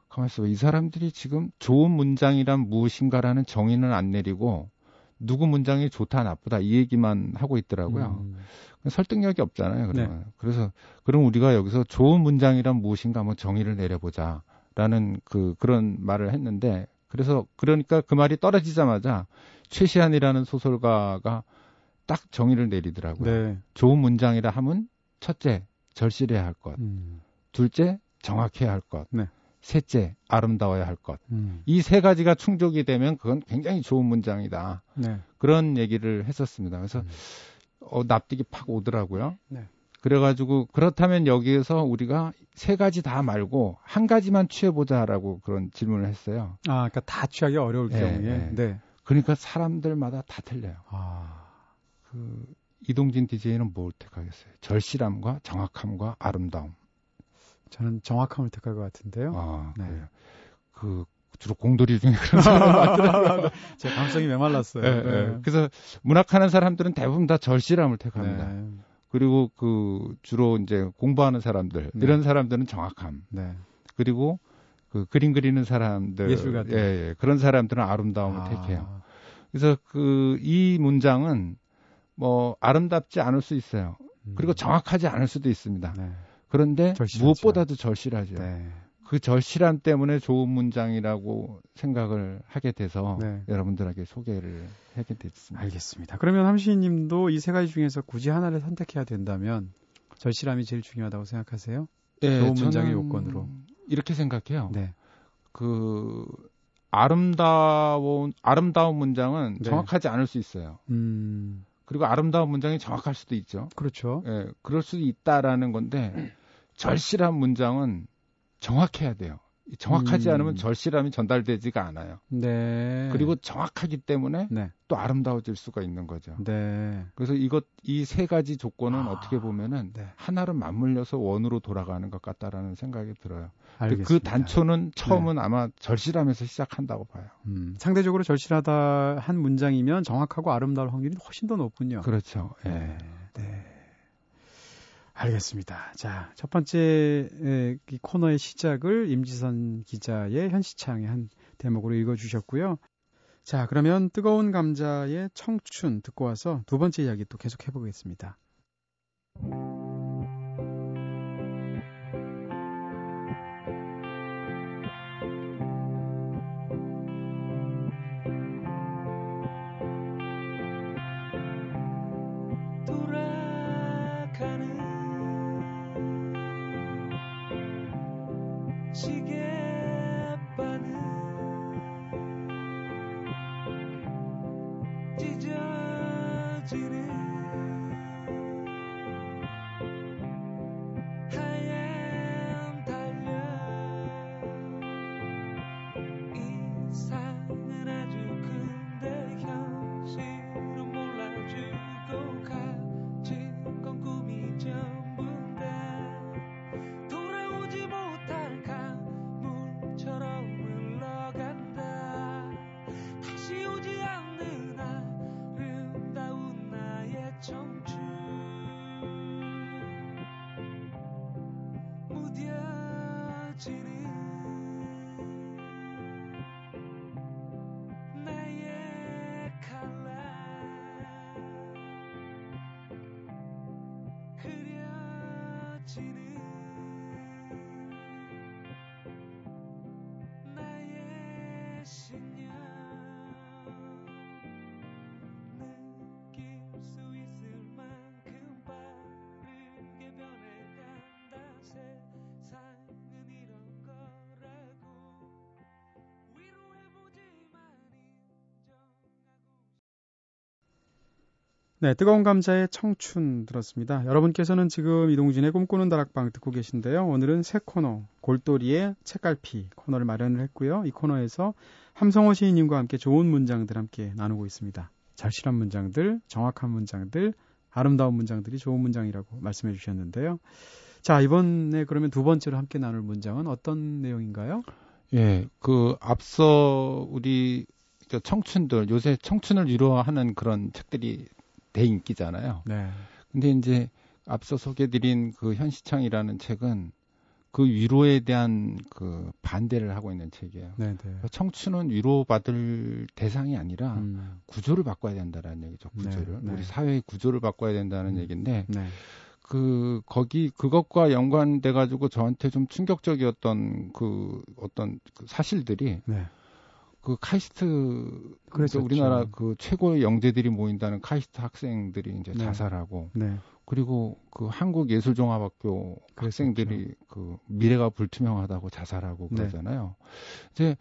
Speaker 2: 가만히 있어. 이 사람들이 지금 좋은 문장이란 무엇인가라는 정의는 안 내리고 누구 문장이 좋다 나쁘다 이 얘기만 하고 있더라고요.
Speaker 1: 음.
Speaker 2: 설득력이 없잖아요. 그러면. 그래서 그럼 우리가 여기서 좋은 문장이란 무엇인가 한번 정의를 내려보자라는 그 그런 말을 했는데 그래서 그러니까 그 말이 떨어지자마자 최시한이라는 소설가가 딱 정의를 내리더라고요.
Speaker 1: 네.
Speaker 2: 좋은 문장이라 하면 첫째 절실해야 할 것,
Speaker 1: 음.
Speaker 2: 둘째 정확해야 할 것,
Speaker 1: 네.
Speaker 2: 셋째 아름다워야 할 것.
Speaker 1: 음.
Speaker 2: 이세 가지가 충족이 되면 그건 굉장히 좋은 문장이다.
Speaker 1: 네.
Speaker 2: 그런 얘기를 했었습니다. 그래서
Speaker 1: 음.
Speaker 2: 어, 납득이 팍 오더라고요.
Speaker 1: 네.
Speaker 2: 그래가지고 그렇다면 여기에서 우리가 세 가지 다 말고 한 가지만 취해보자라고 그런 질문을 했어요.
Speaker 1: 아, 그러니까 다 취하기 어려울
Speaker 2: 네,
Speaker 1: 경우에.
Speaker 2: 네.
Speaker 1: 네.
Speaker 2: 그러니까 사람들마다 다 틀려요.
Speaker 1: 아.
Speaker 2: 그 이동진 DJ는 뭘 택하겠어요? 절실함과 정확함과 아름다움.
Speaker 1: 저는 정확함을 택할 것 같은데요.
Speaker 2: 아,
Speaker 1: 네.
Speaker 2: 그래요. 그 주로 공돌이 중에 그런 사람이 많더라고요.
Speaker 1: 제 감성이 메말랐어요.
Speaker 2: 예, 예. 그래서 문학하는 사람들은 대부분 다 절실함을 택합니다.
Speaker 1: 네.
Speaker 2: 그리고 그 주로 이제 공부하는 사람들
Speaker 1: 네.
Speaker 2: 이런 사람들은 정확함.
Speaker 1: 네.
Speaker 2: 그리고 그 그림 그리는 사람들
Speaker 1: 예술가들.
Speaker 2: 예, 예. 그런 사람들은 아름다움을
Speaker 1: 아.
Speaker 2: 택해요. 그래서 그 이 문장은 뭐 아름답지 않을 수 있어요.
Speaker 1: 음.
Speaker 2: 그리고 정확하지 않을 수도 있습니다.
Speaker 1: 네.
Speaker 2: 그런데
Speaker 1: 절실하죠.
Speaker 2: 무엇보다도 절실하죠.
Speaker 1: 네.
Speaker 2: 그 절실함 때문에 좋은 문장이라고 생각을 하게 돼서
Speaker 1: 네.
Speaker 2: 여러분들에게 소개를 하게 됐습니다.
Speaker 1: 알겠습니다. 그러면 함시인 님도 이 세 가지 중에서 굳이 하나를 선택해야 된다면 절실함이 제일 중요하다고 생각하세요?
Speaker 2: 예,
Speaker 1: 좋은 문장의 요건으로.
Speaker 2: 이렇게 생각해요.
Speaker 1: 네.
Speaker 2: 그 아름다운 아름다운 문장은
Speaker 1: 네.
Speaker 2: 정확하지 않을 수 있어요.
Speaker 1: 음.
Speaker 2: 그리고 아름다운 문장이 정확할 수도 있죠.
Speaker 1: 그렇죠.
Speaker 2: 예, 그럴 수도 있다라는 건데 절실한 문장은 정확해야 돼요. 정확하지
Speaker 1: 음.
Speaker 2: 않으면 절실함이 전달되지가 않아요.
Speaker 1: 네.
Speaker 2: 그리고 정확하기 때문에
Speaker 1: 네.
Speaker 2: 또 아름다워질 수가 있는 거죠.
Speaker 1: 네.
Speaker 2: 그래서 이것 이 세 가지 조건은
Speaker 1: 아,
Speaker 2: 어떻게 보면은
Speaker 1: 네.
Speaker 2: 하나로 맞물려서 원으로 돌아가는 것 같다라는 생각이 들어요.
Speaker 1: 네.
Speaker 2: 그 단초는 처음은 아마 절실함에서 시작한다고 봐요.
Speaker 1: 음, 상대적으로 절실하다 한 문장이면 정확하고 아름다울 확률이 훨씬 더 높군요.
Speaker 2: 그렇죠. 예.
Speaker 1: 네. 네. 알겠습니다. 자, 첫 번째 에, 이 코너의 시작을 임지선 기자의 현시창의 한 대목으로 읽어주셨고요. 자, 그러면 뜨거운 감자의 청춘 듣고 와서 두 번째 이야기 또 계속 해보겠습니다.
Speaker 3: 지는
Speaker 1: 네, 뜨거운 감자의 청춘 들었습니다. 여러분께서는 지금 이동진의 꿈꾸는 다락방 듣고 계신데요. 오늘은 새 코너, 골돌이의 책갈피 코너를 마련을 했고요. 이 코너에서 함성호 시인님과 함께 좋은 문장들 함께 나누고 있습니다. 절실한 문장들, 정확한 문장들, 아름다운 문장들이 좋은 문장이라고 말씀해 주셨는데요. 자, 이번에 그러면 두 번째로 함께 나눌 문장은 어떤 내용인가요?
Speaker 2: 예, 그 앞서 우리 저 청춘들 요새 청춘을 위로하는 그런 책들이 대인기잖아요.
Speaker 1: 네.
Speaker 2: 근데 이제 앞서 소개드린 그 현시창이라는 책은 그 위로에 대한 그 반대를 하고 있는 책이에요.
Speaker 1: 네, 네.
Speaker 2: 청춘은 위로받을 대상이 아니라
Speaker 1: 음,
Speaker 2: 구조를 바꿔야 된다라는 얘기죠.
Speaker 1: 네,
Speaker 2: 구조를
Speaker 1: 네.
Speaker 2: 우리 사회의 구조를 바꿔야 된다는
Speaker 1: 음.
Speaker 2: 얘기인데
Speaker 1: 네.
Speaker 2: 그 거기 그것과 연관돼 가지고 저한테 좀 충격적이었던 그 어떤 그 사실들이
Speaker 1: 네.
Speaker 2: 그 카이스트 그
Speaker 1: 그랬었죠.
Speaker 2: 우리나라 그 최고의 영재들이 모인다는 카이스트 학생들이 이제
Speaker 1: 네.
Speaker 2: 자살하고
Speaker 1: 네.
Speaker 2: 그리고 그 학생들이 학생들이 그 미래가 불투명하다고 자살하고
Speaker 1: 네.
Speaker 2: 그러잖아요. 이제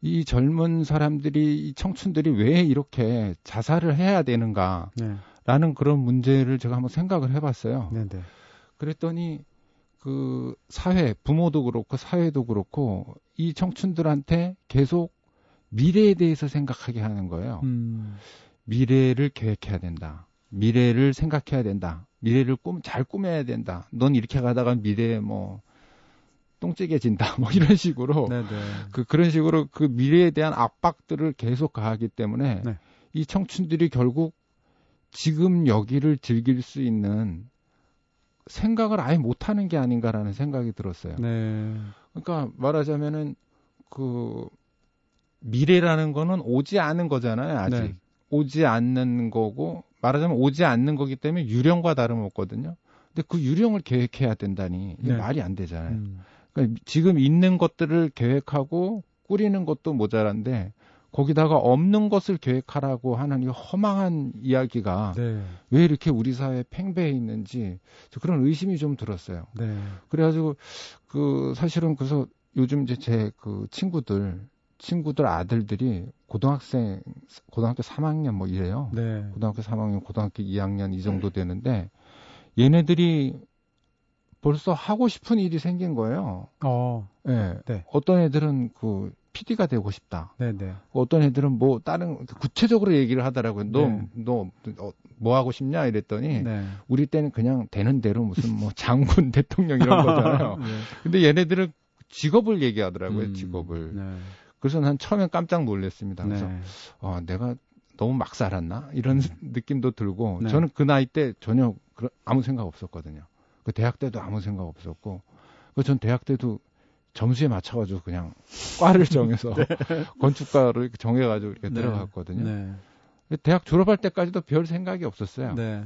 Speaker 2: 이 젊은 사람들이 이 청춘들이 왜 이렇게 자살을 해야 되는가라는
Speaker 1: 네.
Speaker 2: 그런 문제를 제가 한번 생각을 해봤어요.
Speaker 1: 네, 네.
Speaker 2: 그랬더니 그 사회 부모도 그렇고 사회도 그렇고 이 청춘들한테 계속 미래에 대해서 생각하게 하는 거예요.
Speaker 1: 음,
Speaker 2: 미래를 계획해야 된다. 미래를 생각해야 된다. 미래를 꿈, 잘 꾸며야 된다. 넌 이렇게 가다가 미래에 뭐, 똥찌개진다. 뭐 이런 식으로.
Speaker 1: 네, 네.
Speaker 2: 그, 그런 식으로 그 미래에 대한 압박들을 계속 가하기 때문에
Speaker 1: 네.
Speaker 2: 이 청춘들이 결국 지금 여기를 즐길 수 있는 생각을 아예 못하는 게 아닌가라는 생각이 들었어요.
Speaker 1: 네.
Speaker 2: 그러니까 말하자면은 그 미래라는 거는 오지 않은 거잖아요. 아직
Speaker 1: 네.
Speaker 2: 오지 않는 거고 말하자면 오지 않는 거기 때문에 유령과 다름없거든요. 근데 그 유령을 계획해야 된다니 이게
Speaker 1: 네.
Speaker 2: 말이 안 되잖아요.
Speaker 1: 음,
Speaker 2: 그러니까 지금 있는 것들을 계획하고 꾸리는 것도 모자란데 거기다가 없는 것을 계획하라고 하는 이 허망한 이야기가
Speaker 1: 네.
Speaker 2: 왜 이렇게 우리 사회에 팽배해 있는지 저 그런 의심이 좀 들었어요.
Speaker 1: 네.
Speaker 2: 그래가지고 그 사실은 그래서 요즘 이제 제 그 친구들 친구들 아들들이 고등학생 고등학교 3학년 뭐 이래요.
Speaker 1: 네.
Speaker 2: 고등학교 3학년, 고등학교 2학년 이 정도 되는데 얘네들이 벌써 하고 싶은 일이 생긴 거예요.
Speaker 1: 어,
Speaker 2: 예.
Speaker 1: 네.
Speaker 2: 어떤 애들은 그 PD가 되고 싶다.
Speaker 1: 네, 네.
Speaker 2: 어떤 애들은 뭐 다른 구체적으로 얘기를 하더라고요. 너
Speaker 1: 네.
Speaker 2: 너뭐 하고 싶냐 이랬더니
Speaker 1: 네.
Speaker 2: 우리 때는 그냥 되는 대로 무슨 뭐 장군 대통령 이런 거잖아요.
Speaker 1: 네.
Speaker 2: 근데 얘네들은 직업을 얘기하더라고요.
Speaker 1: 음,
Speaker 2: 직업을.
Speaker 1: 네.
Speaker 2: 그래서 난 처음엔 깜짝 놀랐습니다. 그래서
Speaker 1: 네.
Speaker 2: 어, 내가 너무 막 살았나 이런 느낌도 들고
Speaker 1: 네.
Speaker 2: 저는 그 나이 때 전혀 그런- 아무 생각 없었거든요. 그 대학 때도 아무 생각 없었고 그전 대학 때도 점수에 맞춰가지고 그냥 과를 정해서 건축과를 이렇게 정해가지고 이렇게
Speaker 1: 네.
Speaker 2: 들어갔거든요.
Speaker 1: 네.
Speaker 2: 대학 졸업할 때까지도 별 생각이 없었어요.
Speaker 1: 네.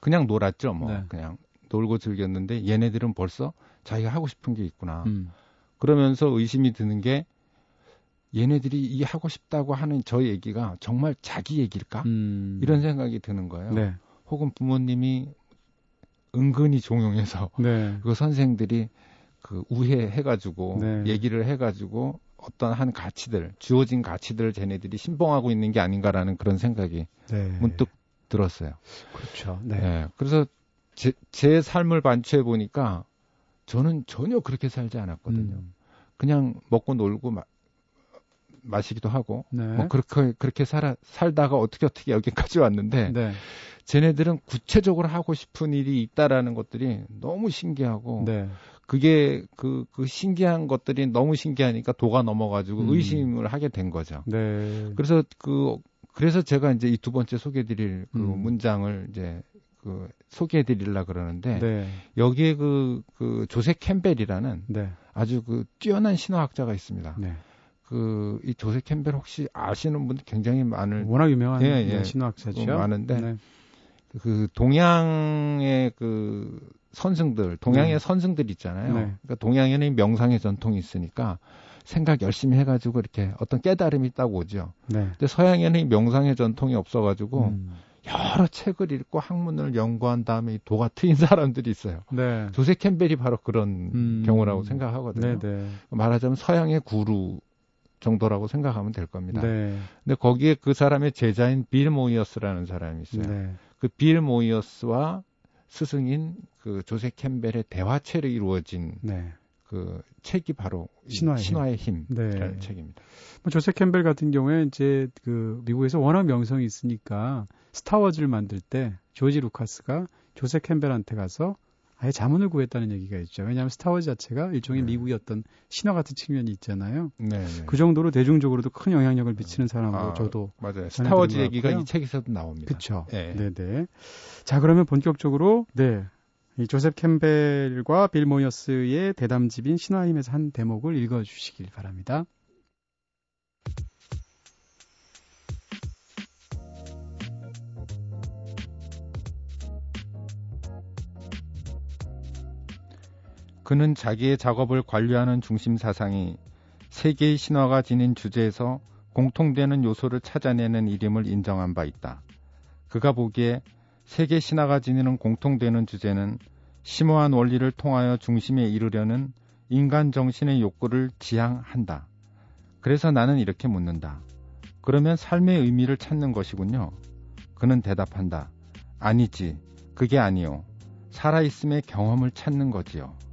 Speaker 2: 그냥 놀았죠, 뭐
Speaker 1: 네.
Speaker 2: 그냥 놀고 즐겼는데 얘네들은 벌써 자기가 하고 싶은 게 있구나.
Speaker 1: 음.
Speaker 2: 그러면서 의심이 드는 게 얘네들이 이 하고 싶다고 하는 저 얘기가 정말 자기 얘기일까?
Speaker 1: 음.
Speaker 2: 이런 생각이 드는 거예요.
Speaker 1: 네.
Speaker 2: 혹은 부모님이 은근히 종용해서
Speaker 1: 네.
Speaker 2: 그 선생들이 그 우회해가지고
Speaker 1: 네.
Speaker 2: 얘기를 해가지고 어떤 한 가치들, 주어진 가치들을 쟤네들이 신봉하고 있는 게 아닌가라는 그런 생각이
Speaker 1: 네.
Speaker 2: 문득 들었어요.
Speaker 1: 그렇죠. 네.
Speaker 2: 예, 그래서 제, 제 삶을 반추해 보니까 저는 전혀 그렇게 살지 않았거든요.
Speaker 1: 음.
Speaker 2: 그냥 먹고 놀고 마, 마시기도 하고
Speaker 1: 네.
Speaker 2: 뭐 그렇게 그렇게 살아 살다가 어떻게 어떻게 여기까지 왔는데
Speaker 1: 네.
Speaker 2: 쟤네들은 구체적으로 하고 싶은 일이 있다라는 것들이 너무 신기하고
Speaker 1: 네.
Speaker 2: 그게 그, 그 신기한 것들이 너무 신기하니까 도가 넘어가지고
Speaker 1: 음.
Speaker 2: 의심을 하게 된 거죠.
Speaker 1: 네.
Speaker 2: 그래서 그 그래서 제가 이제 이 두 번째 소개드릴 그
Speaker 1: 음.
Speaker 2: 문장을 이제 그 소개해 드리려 그러는데
Speaker 1: 네.
Speaker 2: 여기에 그, 그 조세 캠벨이라는
Speaker 1: 네.
Speaker 2: 아주 그 뛰어난 신화학자가 있습니다.
Speaker 1: 네.
Speaker 2: 그 이 조세 캠벨 혹시 아시는 분들 굉장히 많을
Speaker 1: 워낙 유명한
Speaker 2: 예, 예.
Speaker 1: 신화학자죠.
Speaker 2: 그 많은데
Speaker 1: 네.
Speaker 2: 그 동양의 그 선승들, 동양의
Speaker 1: 네.
Speaker 2: 선승들 있잖아요.
Speaker 1: 네.
Speaker 2: 그러니까 동양에는 명상의 전통이 있으니까 생각 열심히 해가지고 이렇게 어떤 깨달음이 딱 오죠.
Speaker 1: 네.
Speaker 2: 근데 서양에는 이 명상의 전통이 없어가지고
Speaker 1: 음.
Speaker 2: 여러 책을 읽고 학문을 연구한 다음에 이 도가 트인 사람들이 있어요.
Speaker 1: 네.
Speaker 2: 조세 캠벨이 바로 그런
Speaker 1: 음.
Speaker 2: 경우라고 생각하거든요.
Speaker 1: 네, 네.
Speaker 2: 말하자면 서양의 구루 정도라고 생각하면 될 겁니다.
Speaker 1: 네.
Speaker 2: 근데 거기에 그 사람의 제자인 빌 모이어스라는 사람이 있어요.
Speaker 1: 네.
Speaker 2: 그빌 모이어스와 스승인 그 조세 캠벨의 대화체로 이루어진
Speaker 1: 네.
Speaker 2: 그 책이 바로 이
Speaker 1: 신화의 힘.
Speaker 2: 힘이라는
Speaker 1: 네.
Speaker 2: 책입니다.
Speaker 1: 뭐 조셉 캠벨 같은 경우에 이제 그 미국에서 워낙 명성이 있으니까 Star Wars를 만들 때 조지 루카스가 조셉 캠벨한테 가서 아예 자문을 구했다는 얘기가 있죠. 왜냐하면 Star Wars 자체가 일종의
Speaker 2: 네.
Speaker 1: 미국의 어떤 신화 같은 측면이 있잖아요.
Speaker 2: 네. 네.
Speaker 1: 그 정도로 대중적으로도 큰 영향력을 미치는 사람으로
Speaker 2: 아,
Speaker 1: 저도
Speaker 2: 맞아요. Star Wars
Speaker 1: 것
Speaker 2: 얘기가. 이 책에서도 나옵니다.
Speaker 1: 그쵸.
Speaker 2: 예.
Speaker 1: 네네. 자, 그러면 본격적으로, 네. 이 조셉 캠벨과 빌 모이어스의 대담집인 신화임에서 한 대목을 읽어주시길 바랍니다.
Speaker 2: 그는 자기의 작업을 관리하는 중심 사상이 세계의 신화가 지닌 주제에서 공통되는 요소를 찾아내는 이름을 인정한 바 있다. 그가 보기에 세계 신화가 지니는 공통되는 주제는 심오한 원리를 통하여 중심에 이르려는 인간 정신의 욕구를 지향한다. 그래서 나는 이렇게 묻는다. 그러면 삶의 의미를 찾는 것이군요. 그는 대답한다. 아니지. 그게 아니요. 살아있음의 경험을 찾는 거지요.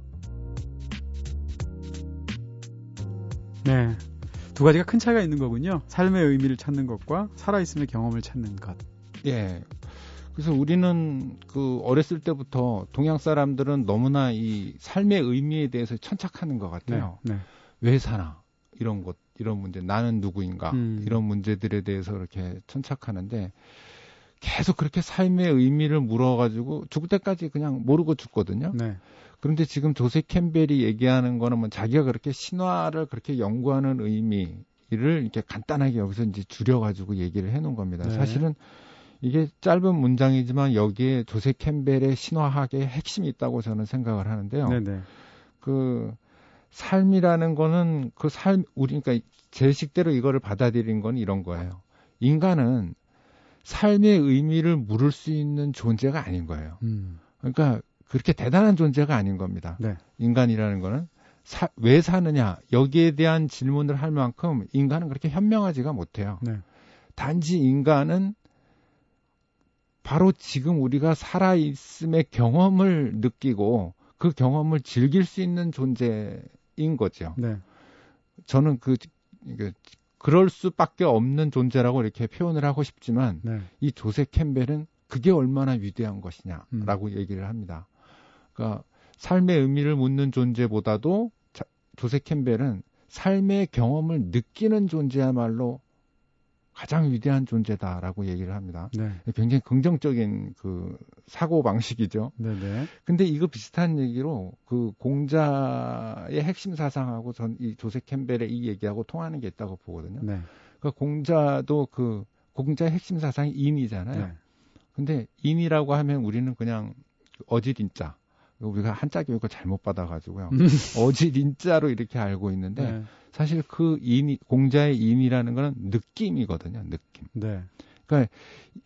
Speaker 1: 네. 두 가지가 큰 차이가 있는 거군요. 삶의 의미를 찾는 것과 살아있음의 경험을 찾는 것.
Speaker 2: 예. 그래서 우리는 그 어렸을 때부터 동양 사람들은 너무나 이 삶의 의미에 대해서 천착하는 것 같아요.
Speaker 1: 네.
Speaker 2: 왜 사나? 이런 것, 이런 문제, 나는 누구인가?
Speaker 1: 음.
Speaker 2: 이런 문제들에 대해서 이렇게 천착하는데 계속 그렇게 삶의 의미를 물어가지고 죽을 때까지 그냥 모르고 죽거든요.
Speaker 1: 네.
Speaker 2: 그런데 지금 조세 캠벨이 얘기하는 거는 뭐 자기가 그렇게 신화를 그렇게 연구하는 의미를 이렇게 간단하게 여기서 이제 줄여가지고 얘기를 해놓은 겁니다.
Speaker 1: 네.
Speaker 2: 사실은 이게 짧은 문장이지만 여기에 조세 캠벨의 신화학의 핵심이 있다고 저는 생각을 하는데요.
Speaker 1: 네, 네.
Speaker 2: 그 삶이라는 거는 그 삶, 우리, 그러니까 제 식대로 이거를 받아들인 건 이런 거예요. 인간은 삶의 의미를 물을 수 있는 존재가 아닌 거예요.
Speaker 1: 음.
Speaker 2: 그러니까 그렇게 대단한 존재가 아닌 겁니다.
Speaker 1: 네.
Speaker 2: 인간이라는 거는 사- 왜 사느냐 여기에 대한 질문을 할 만큼 인간은 그렇게 현명하지가 못해요.
Speaker 1: 네.
Speaker 2: 단지 인간은 바로 지금 우리가 살아있음의 경험을 느끼고 그 경험을 즐길 수 있는 존재인 거죠.
Speaker 1: 네.
Speaker 2: 저는 그, 그 그럴 수밖에 없는 존재라고 이렇게 표현을 하고 싶지만
Speaker 1: 네.
Speaker 2: 이 조세 캠벨은 그게 얼마나 위대한 것이냐라고
Speaker 1: 음.
Speaker 2: 얘기를 합니다. 그러니까 삶의 의미를 묻는 존재보다도 자- 조세 캠벨은 삶의 경험을 느끼는 존재야말로 가장 위대한 존재다라고 얘기를 합니다.
Speaker 1: 네.
Speaker 2: 굉장히 긍정적인 그 사고 방식이죠.
Speaker 1: 네. 네.
Speaker 2: 근데 이거 비슷한 얘기로 그 공자의 핵심 사상하고 전 이 조세 캠벨의 이 얘기하고 통하는 게 있다고 보거든요.
Speaker 1: 네.
Speaker 2: 그러니까 공자도 그 공자의 핵심 사상이 인이잖아요.
Speaker 1: 네.
Speaker 2: 근데 인이라고 하면 우리는 그냥 그 어질인자 우리가 한자 교육을 잘못 받아가지고요. 어질인자로 이렇게 알고 있는데
Speaker 1: 네.
Speaker 2: 사실 그 인이 공자의 인이라는 거는 느낌이거든요. 느낌.
Speaker 1: 네.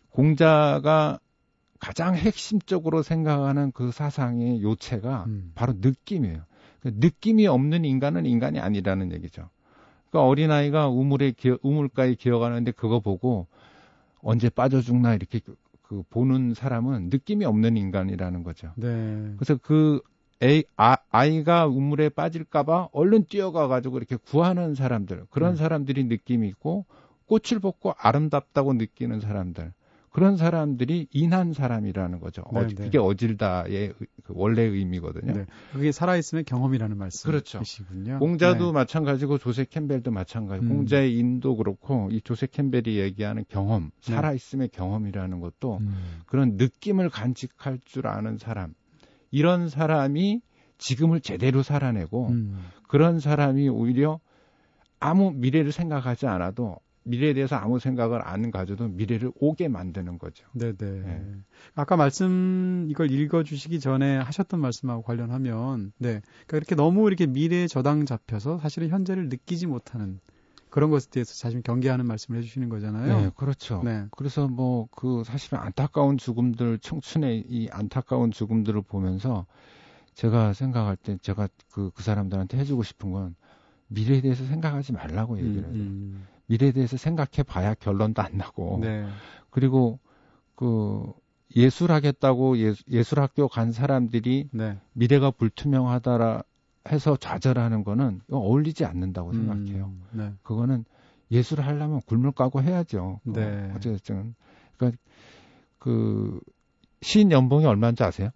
Speaker 2: 공자가 가장 핵심적으로 생각하는 그 사상의 요체가
Speaker 1: 음.
Speaker 2: 바로 느낌이에요. 그 느낌이 없는 인간은 인간이 아니라는 얘기죠. 그러니까 어린아이가 우물에 기어, 우물가에 기어가는데 그거 보고 언제 빠져 죽나 이렇게 그, 그 보는 사람은 느낌이 없는 인간이라는 거죠.
Speaker 1: 네.
Speaker 2: 그래서 그 애, 아, 아이가 우물에 빠질까봐 얼른 뛰어가가지고 이렇게 구하는 사람들, 그런
Speaker 1: 네.
Speaker 2: 사람들이 느낌이 있고, 꽃을 벗고 아름답다고 느끼는 사람들, 그런 사람들이 인한 사람이라는 거죠.
Speaker 1: 네,
Speaker 2: 어,
Speaker 1: 네.
Speaker 2: 이게 어질다의 의- 그 원래 의미거든요.
Speaker 1: 네. 그게 살아있음의 경험이라는 말씀이시군요.
Speaker 2: 그렇죠. 공자도
Speaker 1: 네.
Speaker 2: 마찬가지고 조세 캠벨도 마찬가지.
Speaker 1: 음.
Speaker 2: 공자의 인도 그렇고 이 조세 캠벨이 얘기하는 경험,
Speaker 1: 네.
Speaker 2: 살아있음의 경험이라는 것도
Speaker 1: 음.
Speaker 2: 그런 느낌을 간직할 줄 아는 사람, 이런 사람이 지금을 제대로 살아내고
Speaker 1: 음.
Speaker 2: 그런 사람이 오히려 아무 미래를 생각하지 않아도 미래에 대해서 아무 생각을 안 가져도 미래를 오게 만드는 거죠.
Speaker 1: 네네.
Speaker 2: 네.
Speaker 1: 아까 말씀 이걸 읽어주시기 전에 하셨던 말씀하고 관련하면, 네, 그러니까 이렇게 너무 이렇게 미래에 저당 잡혀서 사실은 현재를 느끼지 못하는 그런 것에 대해서 자신 경계하는 말씀을 해주시는 거잖아요.
Speaker 2: 네, 그렇죠.
Speaker 1: 네.
Speaker 2: 그래서 뭐 그 사실은 안타까운 죽음들, 청춘의 이 안타까운 죽음들을 보면서 제가 생각할 때 제가 그, 그 사람들한테 해주고 싶은 건 미래에 대해서 생각하지 말라고 얘기를 해요.
Speaker 1: 음,
Speaker 2: 미 래에 대해서 생각해 봐야 결론도 안 나고.
Speaker 1: 음. 네.
Speaker 2: 그리고 그 예술하겠다고 예, 예술학교 간 사람들이
Speaker 1: 네.
Speaker 2: 미래가 불투명하다라 해서 좌절하는 거는 어울리지 않는다고 생각해요.
Speaker 1: 음, 네.
Speaker 2: 그거는 예술을 하려면 굴물 까고 해야죠. 어,
Speaker 1: 네.
Speaker 2: 어쨌든 그러니까 그 시인 연봉이 얼마인지 아세요?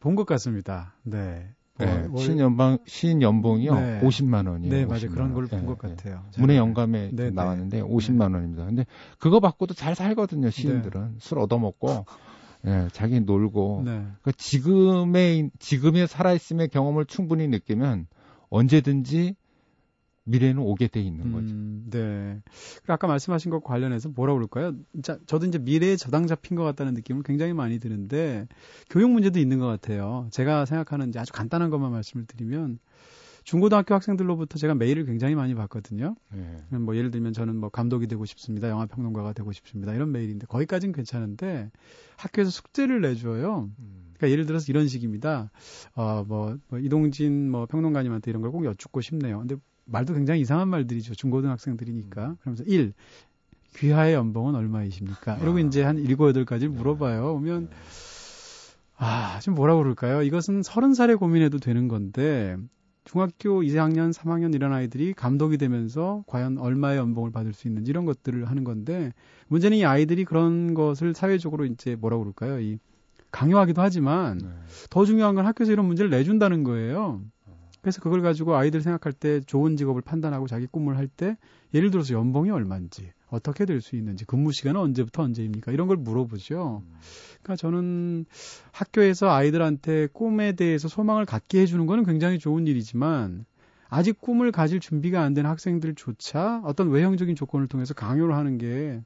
Speaker 1: 본 것 같습니다. 네.
Speaker 2: 네,
Speaker 1: 월-
Speaker 2: 시인 연봉 시인 연봉이요
Speaker 1: 네.
Speaker 2: 50만 원이에요.
Speaker 1: 네,
Speaker 2: 50만
Speaker 1: 맞아요. 그런
Speaker 2: 원.
Speaker 1: 걸본
Speaker 2: 네,
Speaker 1: 것
Speaker 2: 네.
Speaker 1: 같아요.
Speaker 2: 문의
Speaker 1: 네.
Speaker 2: 영감에
Speaker 1: 네, 네.
Speaker 2: 나왔는데 50만 원입니다. 근데 그거 받고도 잘 살거든요. 시인들은 술 얻어먹고 예, 자기 놀고
Speaker 1: 네.
Speaker 2: 그 지금의 지금의 살아있음의 경험을 충분히 느끼면 언제든지 미래는 오게 돼 있는 거죠.
Speaker 1: 음, 네. 아까 말씀하신 것 관련해서 뭐라 그럴까요? 자, 저도 이제 미래에 저당 잡힌 것 같다는 느낌을 굉장히 많이 드는데 교육 문제도 있는 것 같아요. 제가 생각하는 이제 아주 간단한 것만 말씀을 드리면 중고등학교 학생들로부터 제가 메일을 굉장히 많이 받거든요.
Speaker 2: 예.
Speaker 1: 뭐 예를 들면 저는 뭐 감독이 되고 싶습니다. 영화 평론가가 되고 싶습니다. 이런 메일인데 거기까지는 괜찮은데 학교에서 숙제를 내줘요.
Speaker 2: 음.
Speaker 1: 그러니까 예를 들어서 이런 식입니다. 어, 뭐, 뭐 이동진 뭐 평론가님한테 이런 걸 꼭 여쭙고 싶네요. 근데 말도 굉장히 이상한 말들이죠. 중고등학생들이니까. 그러면서 1. 귀하의 연봉은 얼마이십니까? 이러고
Speaker 2: 아.
Speaker 1: 이제 한 7, 8가지를 물어봐요. 오면 아, 좀 뭐라 그럴까요? 이것은 30살에 고민해도 되는 건데 중학교 2학년, 3학년 이런 아이들이 감독이 되면서 과연 얼마의 연봉을 받을 수 있는지 이런 것들을 하는 건데 문제는 이 아이들이 그런 것을 사회적으로 이제 뭐라 그럴까요? 이 강요하기도 하지만
Speaker 2: 네.
Speaker 1: 더 중요한 건 학교에서 이런 문제를 내준다는 거예요. 그래서 그걸 가지고 아이들 생각할 때 좋은 직업을 판단하고 자기 꿈을 할 때 예를 들어서 연봉이 얼마인지 어떻게 될 수 있는지 근무 시간은 언제부터 언제입니까 이런 걸 물어보죠. 그러니까 저는 학교에서 아이들한테 꿈에 대해서 소망을 갖게 해주는 거는 굉장히 좋은 일이지만 아직 꿈을 가질 준비가 안 된 학생들조차 어떤 외형적인 조건을 통해서 강요를 하는 게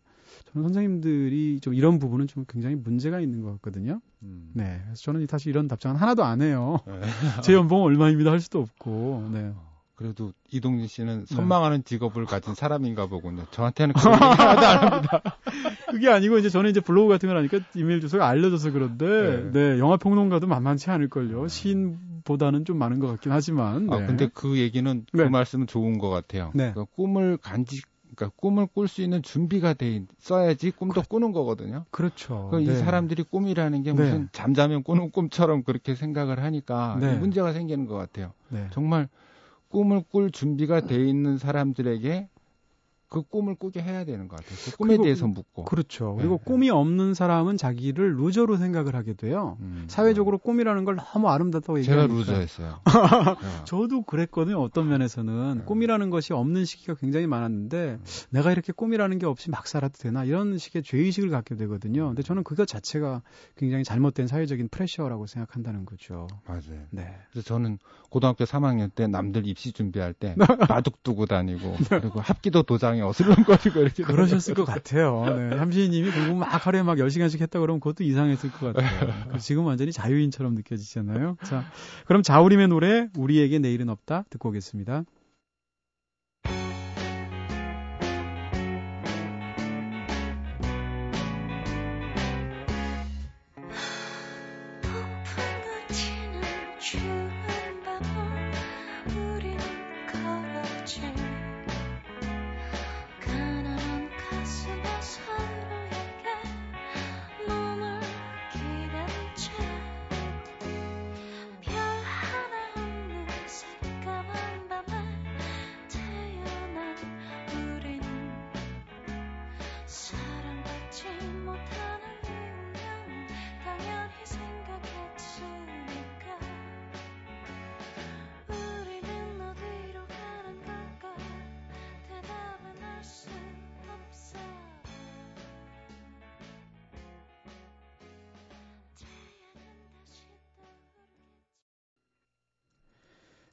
Speaker 1: 저는 선생님들이 좀 이런 부분은 좀 굉장히 문제가 있는 것 같거든요.
Speaker 2: 음.
Speaker 1: 네. 그래서 저는 사실 이런 답장은 하나도 안 해요.
Speaker 2: 네.
Speaker 1: 제 연봉 얼마입니다 할 수도 없고. 네.
Speaker 2: 그래도 이동진 씨는
Speaker 1: 네.
Speaker 2: 선망하는 직업을 가진 사람인가 보군요. 저한테는 그런 하나도 안 합니다.
Speaker 1: 그게 아니고 이제 저는 이제 블로그 같은 걸 하니까 이메일 주소가 알려져서 그런데
Speaker 2: 네.
Speaker 1: 네, 영화 평론가도 만만치 않을 걸요. 시인보다는 좀 많은 것 같긴 하지만.
Speaker 2: 아,
Speaker 1: 네.
Speaker 2: 근데 그 얘기는 그
Speaker 1: 네.
Speaker 2: 말씀은 좋은 것 같아요.
Speaker 1: 네.
Speaker 2: 그러니까 꿈을 간직 그러니까 꿈을 꿀 수 있는 준비가 돼 있어야지 꿈도 꾸는 거거든요.
Speaker 1: 그렇죠.
Speaker 2: 그
Speaker 1: 네.
Speaker 2: 이 사람들이 꿈이라는 게
Speaker 1: 네.
Speaker 2: 무슨 잠자면 꾸는 꿈처럼 그렇게 생각을 하니까
Speaker 1: 네.
Speaker 2: 이 문제가 생기는 것 같아요.
Speaker 1: 네.
Speaker 2: 정말 꿈을 꿀 준비가 돼 있는 사람들에게 그 꿈을 꾸게 해야 되는 것 같아요. 그 꿈에
Speaker 1: 그리고
Speaker 2: 대해서 묻고.
Speaker 1: 그렇죠. 그리고
Speaker 2: 네.
Speaker 1: 꿈이 없는 사람은 자기를 루저로 생각을 하게 돼요.
Speaker 2: 음.
Speaker 1: 사회적으로 꿈이라는 걸 너무 아름답다고
Speaker 2: 제가
Speaker 1: 얘기하니까.
Speaker 2: 루저였어요. 어.
Speaker 1: 저도 그랬거든요. 어떤 면에서는
Speaker 2: 네.
Speaker 1: 꿈이라는 것이 없는 시기가 굉장히 많았는데 내가 이렇게 꿈이라는 게 없이 막 살아도 되나 이런 식의 죄의식을 갖게 되거든요. 근데 저는 그것 자체가 굉장히 잘못된 사회적인 프레셔라고 생각한다는 거죠.
Speaker 2: 맞아요.
Speaker 1: 네.
Speaker 2: 그래서 저는 고등학교 3학년 때 남들 입시 준비할 때 바둑 두고 다니고 그리고 합기도 도장 에 어슬렁거리고 이렇게
Speaker 1: 그러셨을 것 같아요. 네. 삼시님이 공부 막 하루에 막 10시간씩 했다 그러면 그것도 이상했을 것 같아요. 그 지금 완전히 자유인처럼 느껴지잖아요. 자, 그럼 자우림의 노래 우리에게 내일은 없다 듣고 오겠습니다.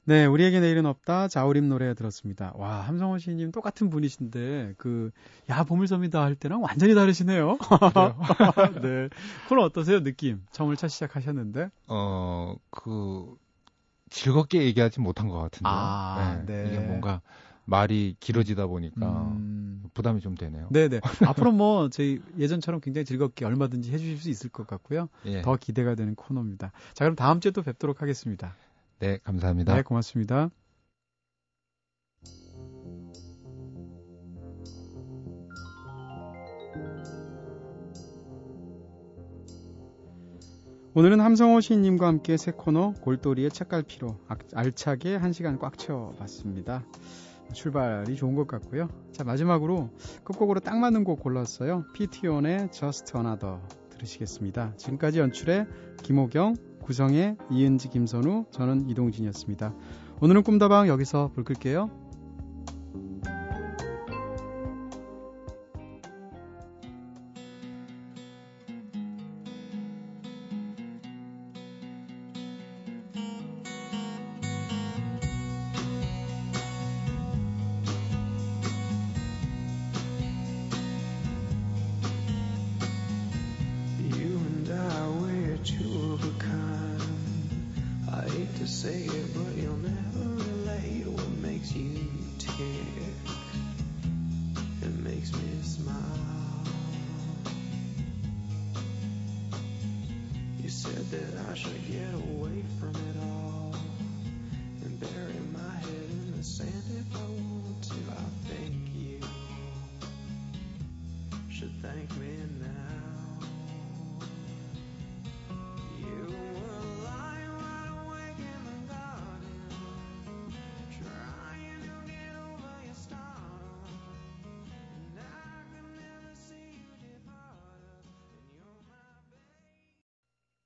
Speaker 1: 네, 우리에게 내일은 없다. 자우림 노래 들었습니다. 와, 함성호 씨님 똑같은 분이신데 그 야 보물섬이다 할 때랑 완전히 다르시네요. 네, 그건 어떠세요 느낌? 처음을 첫 시작하셨는데.
Speaker 2: 어, 그, 즐겁게 얘기하지 못한 것 같은데요.
Speaker 1: 아, 네.
Speaker 2: 이게 뭔가 말이 길어지다 보니까
Speaker 1: 음,
Speaker 2: 부담이 좀 되네요.
Speaker 1: 네네. 앞으로 뭐 저희 예전처럼 굉장히 즐겁게 얼마든지 해주실 수 있을 것 같고요.
Speaker 2: 예.
Speaker 1: 더 기대가 되는 코너입니다. 자, 그럼 다음 주에 또 뵙도록 하겠습니다.
Speaker 2: 네, 감사합니다.
Speaker 1: 네, 고맙습니다. 오늘은 함성호 시인님과 함께 새 코너 골돌이의 책갈피로 악- 알차게 한 시간 꽉 채워봤습니다. 출발이 좋은 것 같고요. 자 마지막으로 끝곡으로 딱 맞는 곡 골랐어요. 피티온의 Just Another 들으시겠습니다. 지금까지 연출의 김호경, 구성의 이은지, 김선우, 저는 이동진이었습니다. 오늘은 꿈다방 여기서 불 끌게요.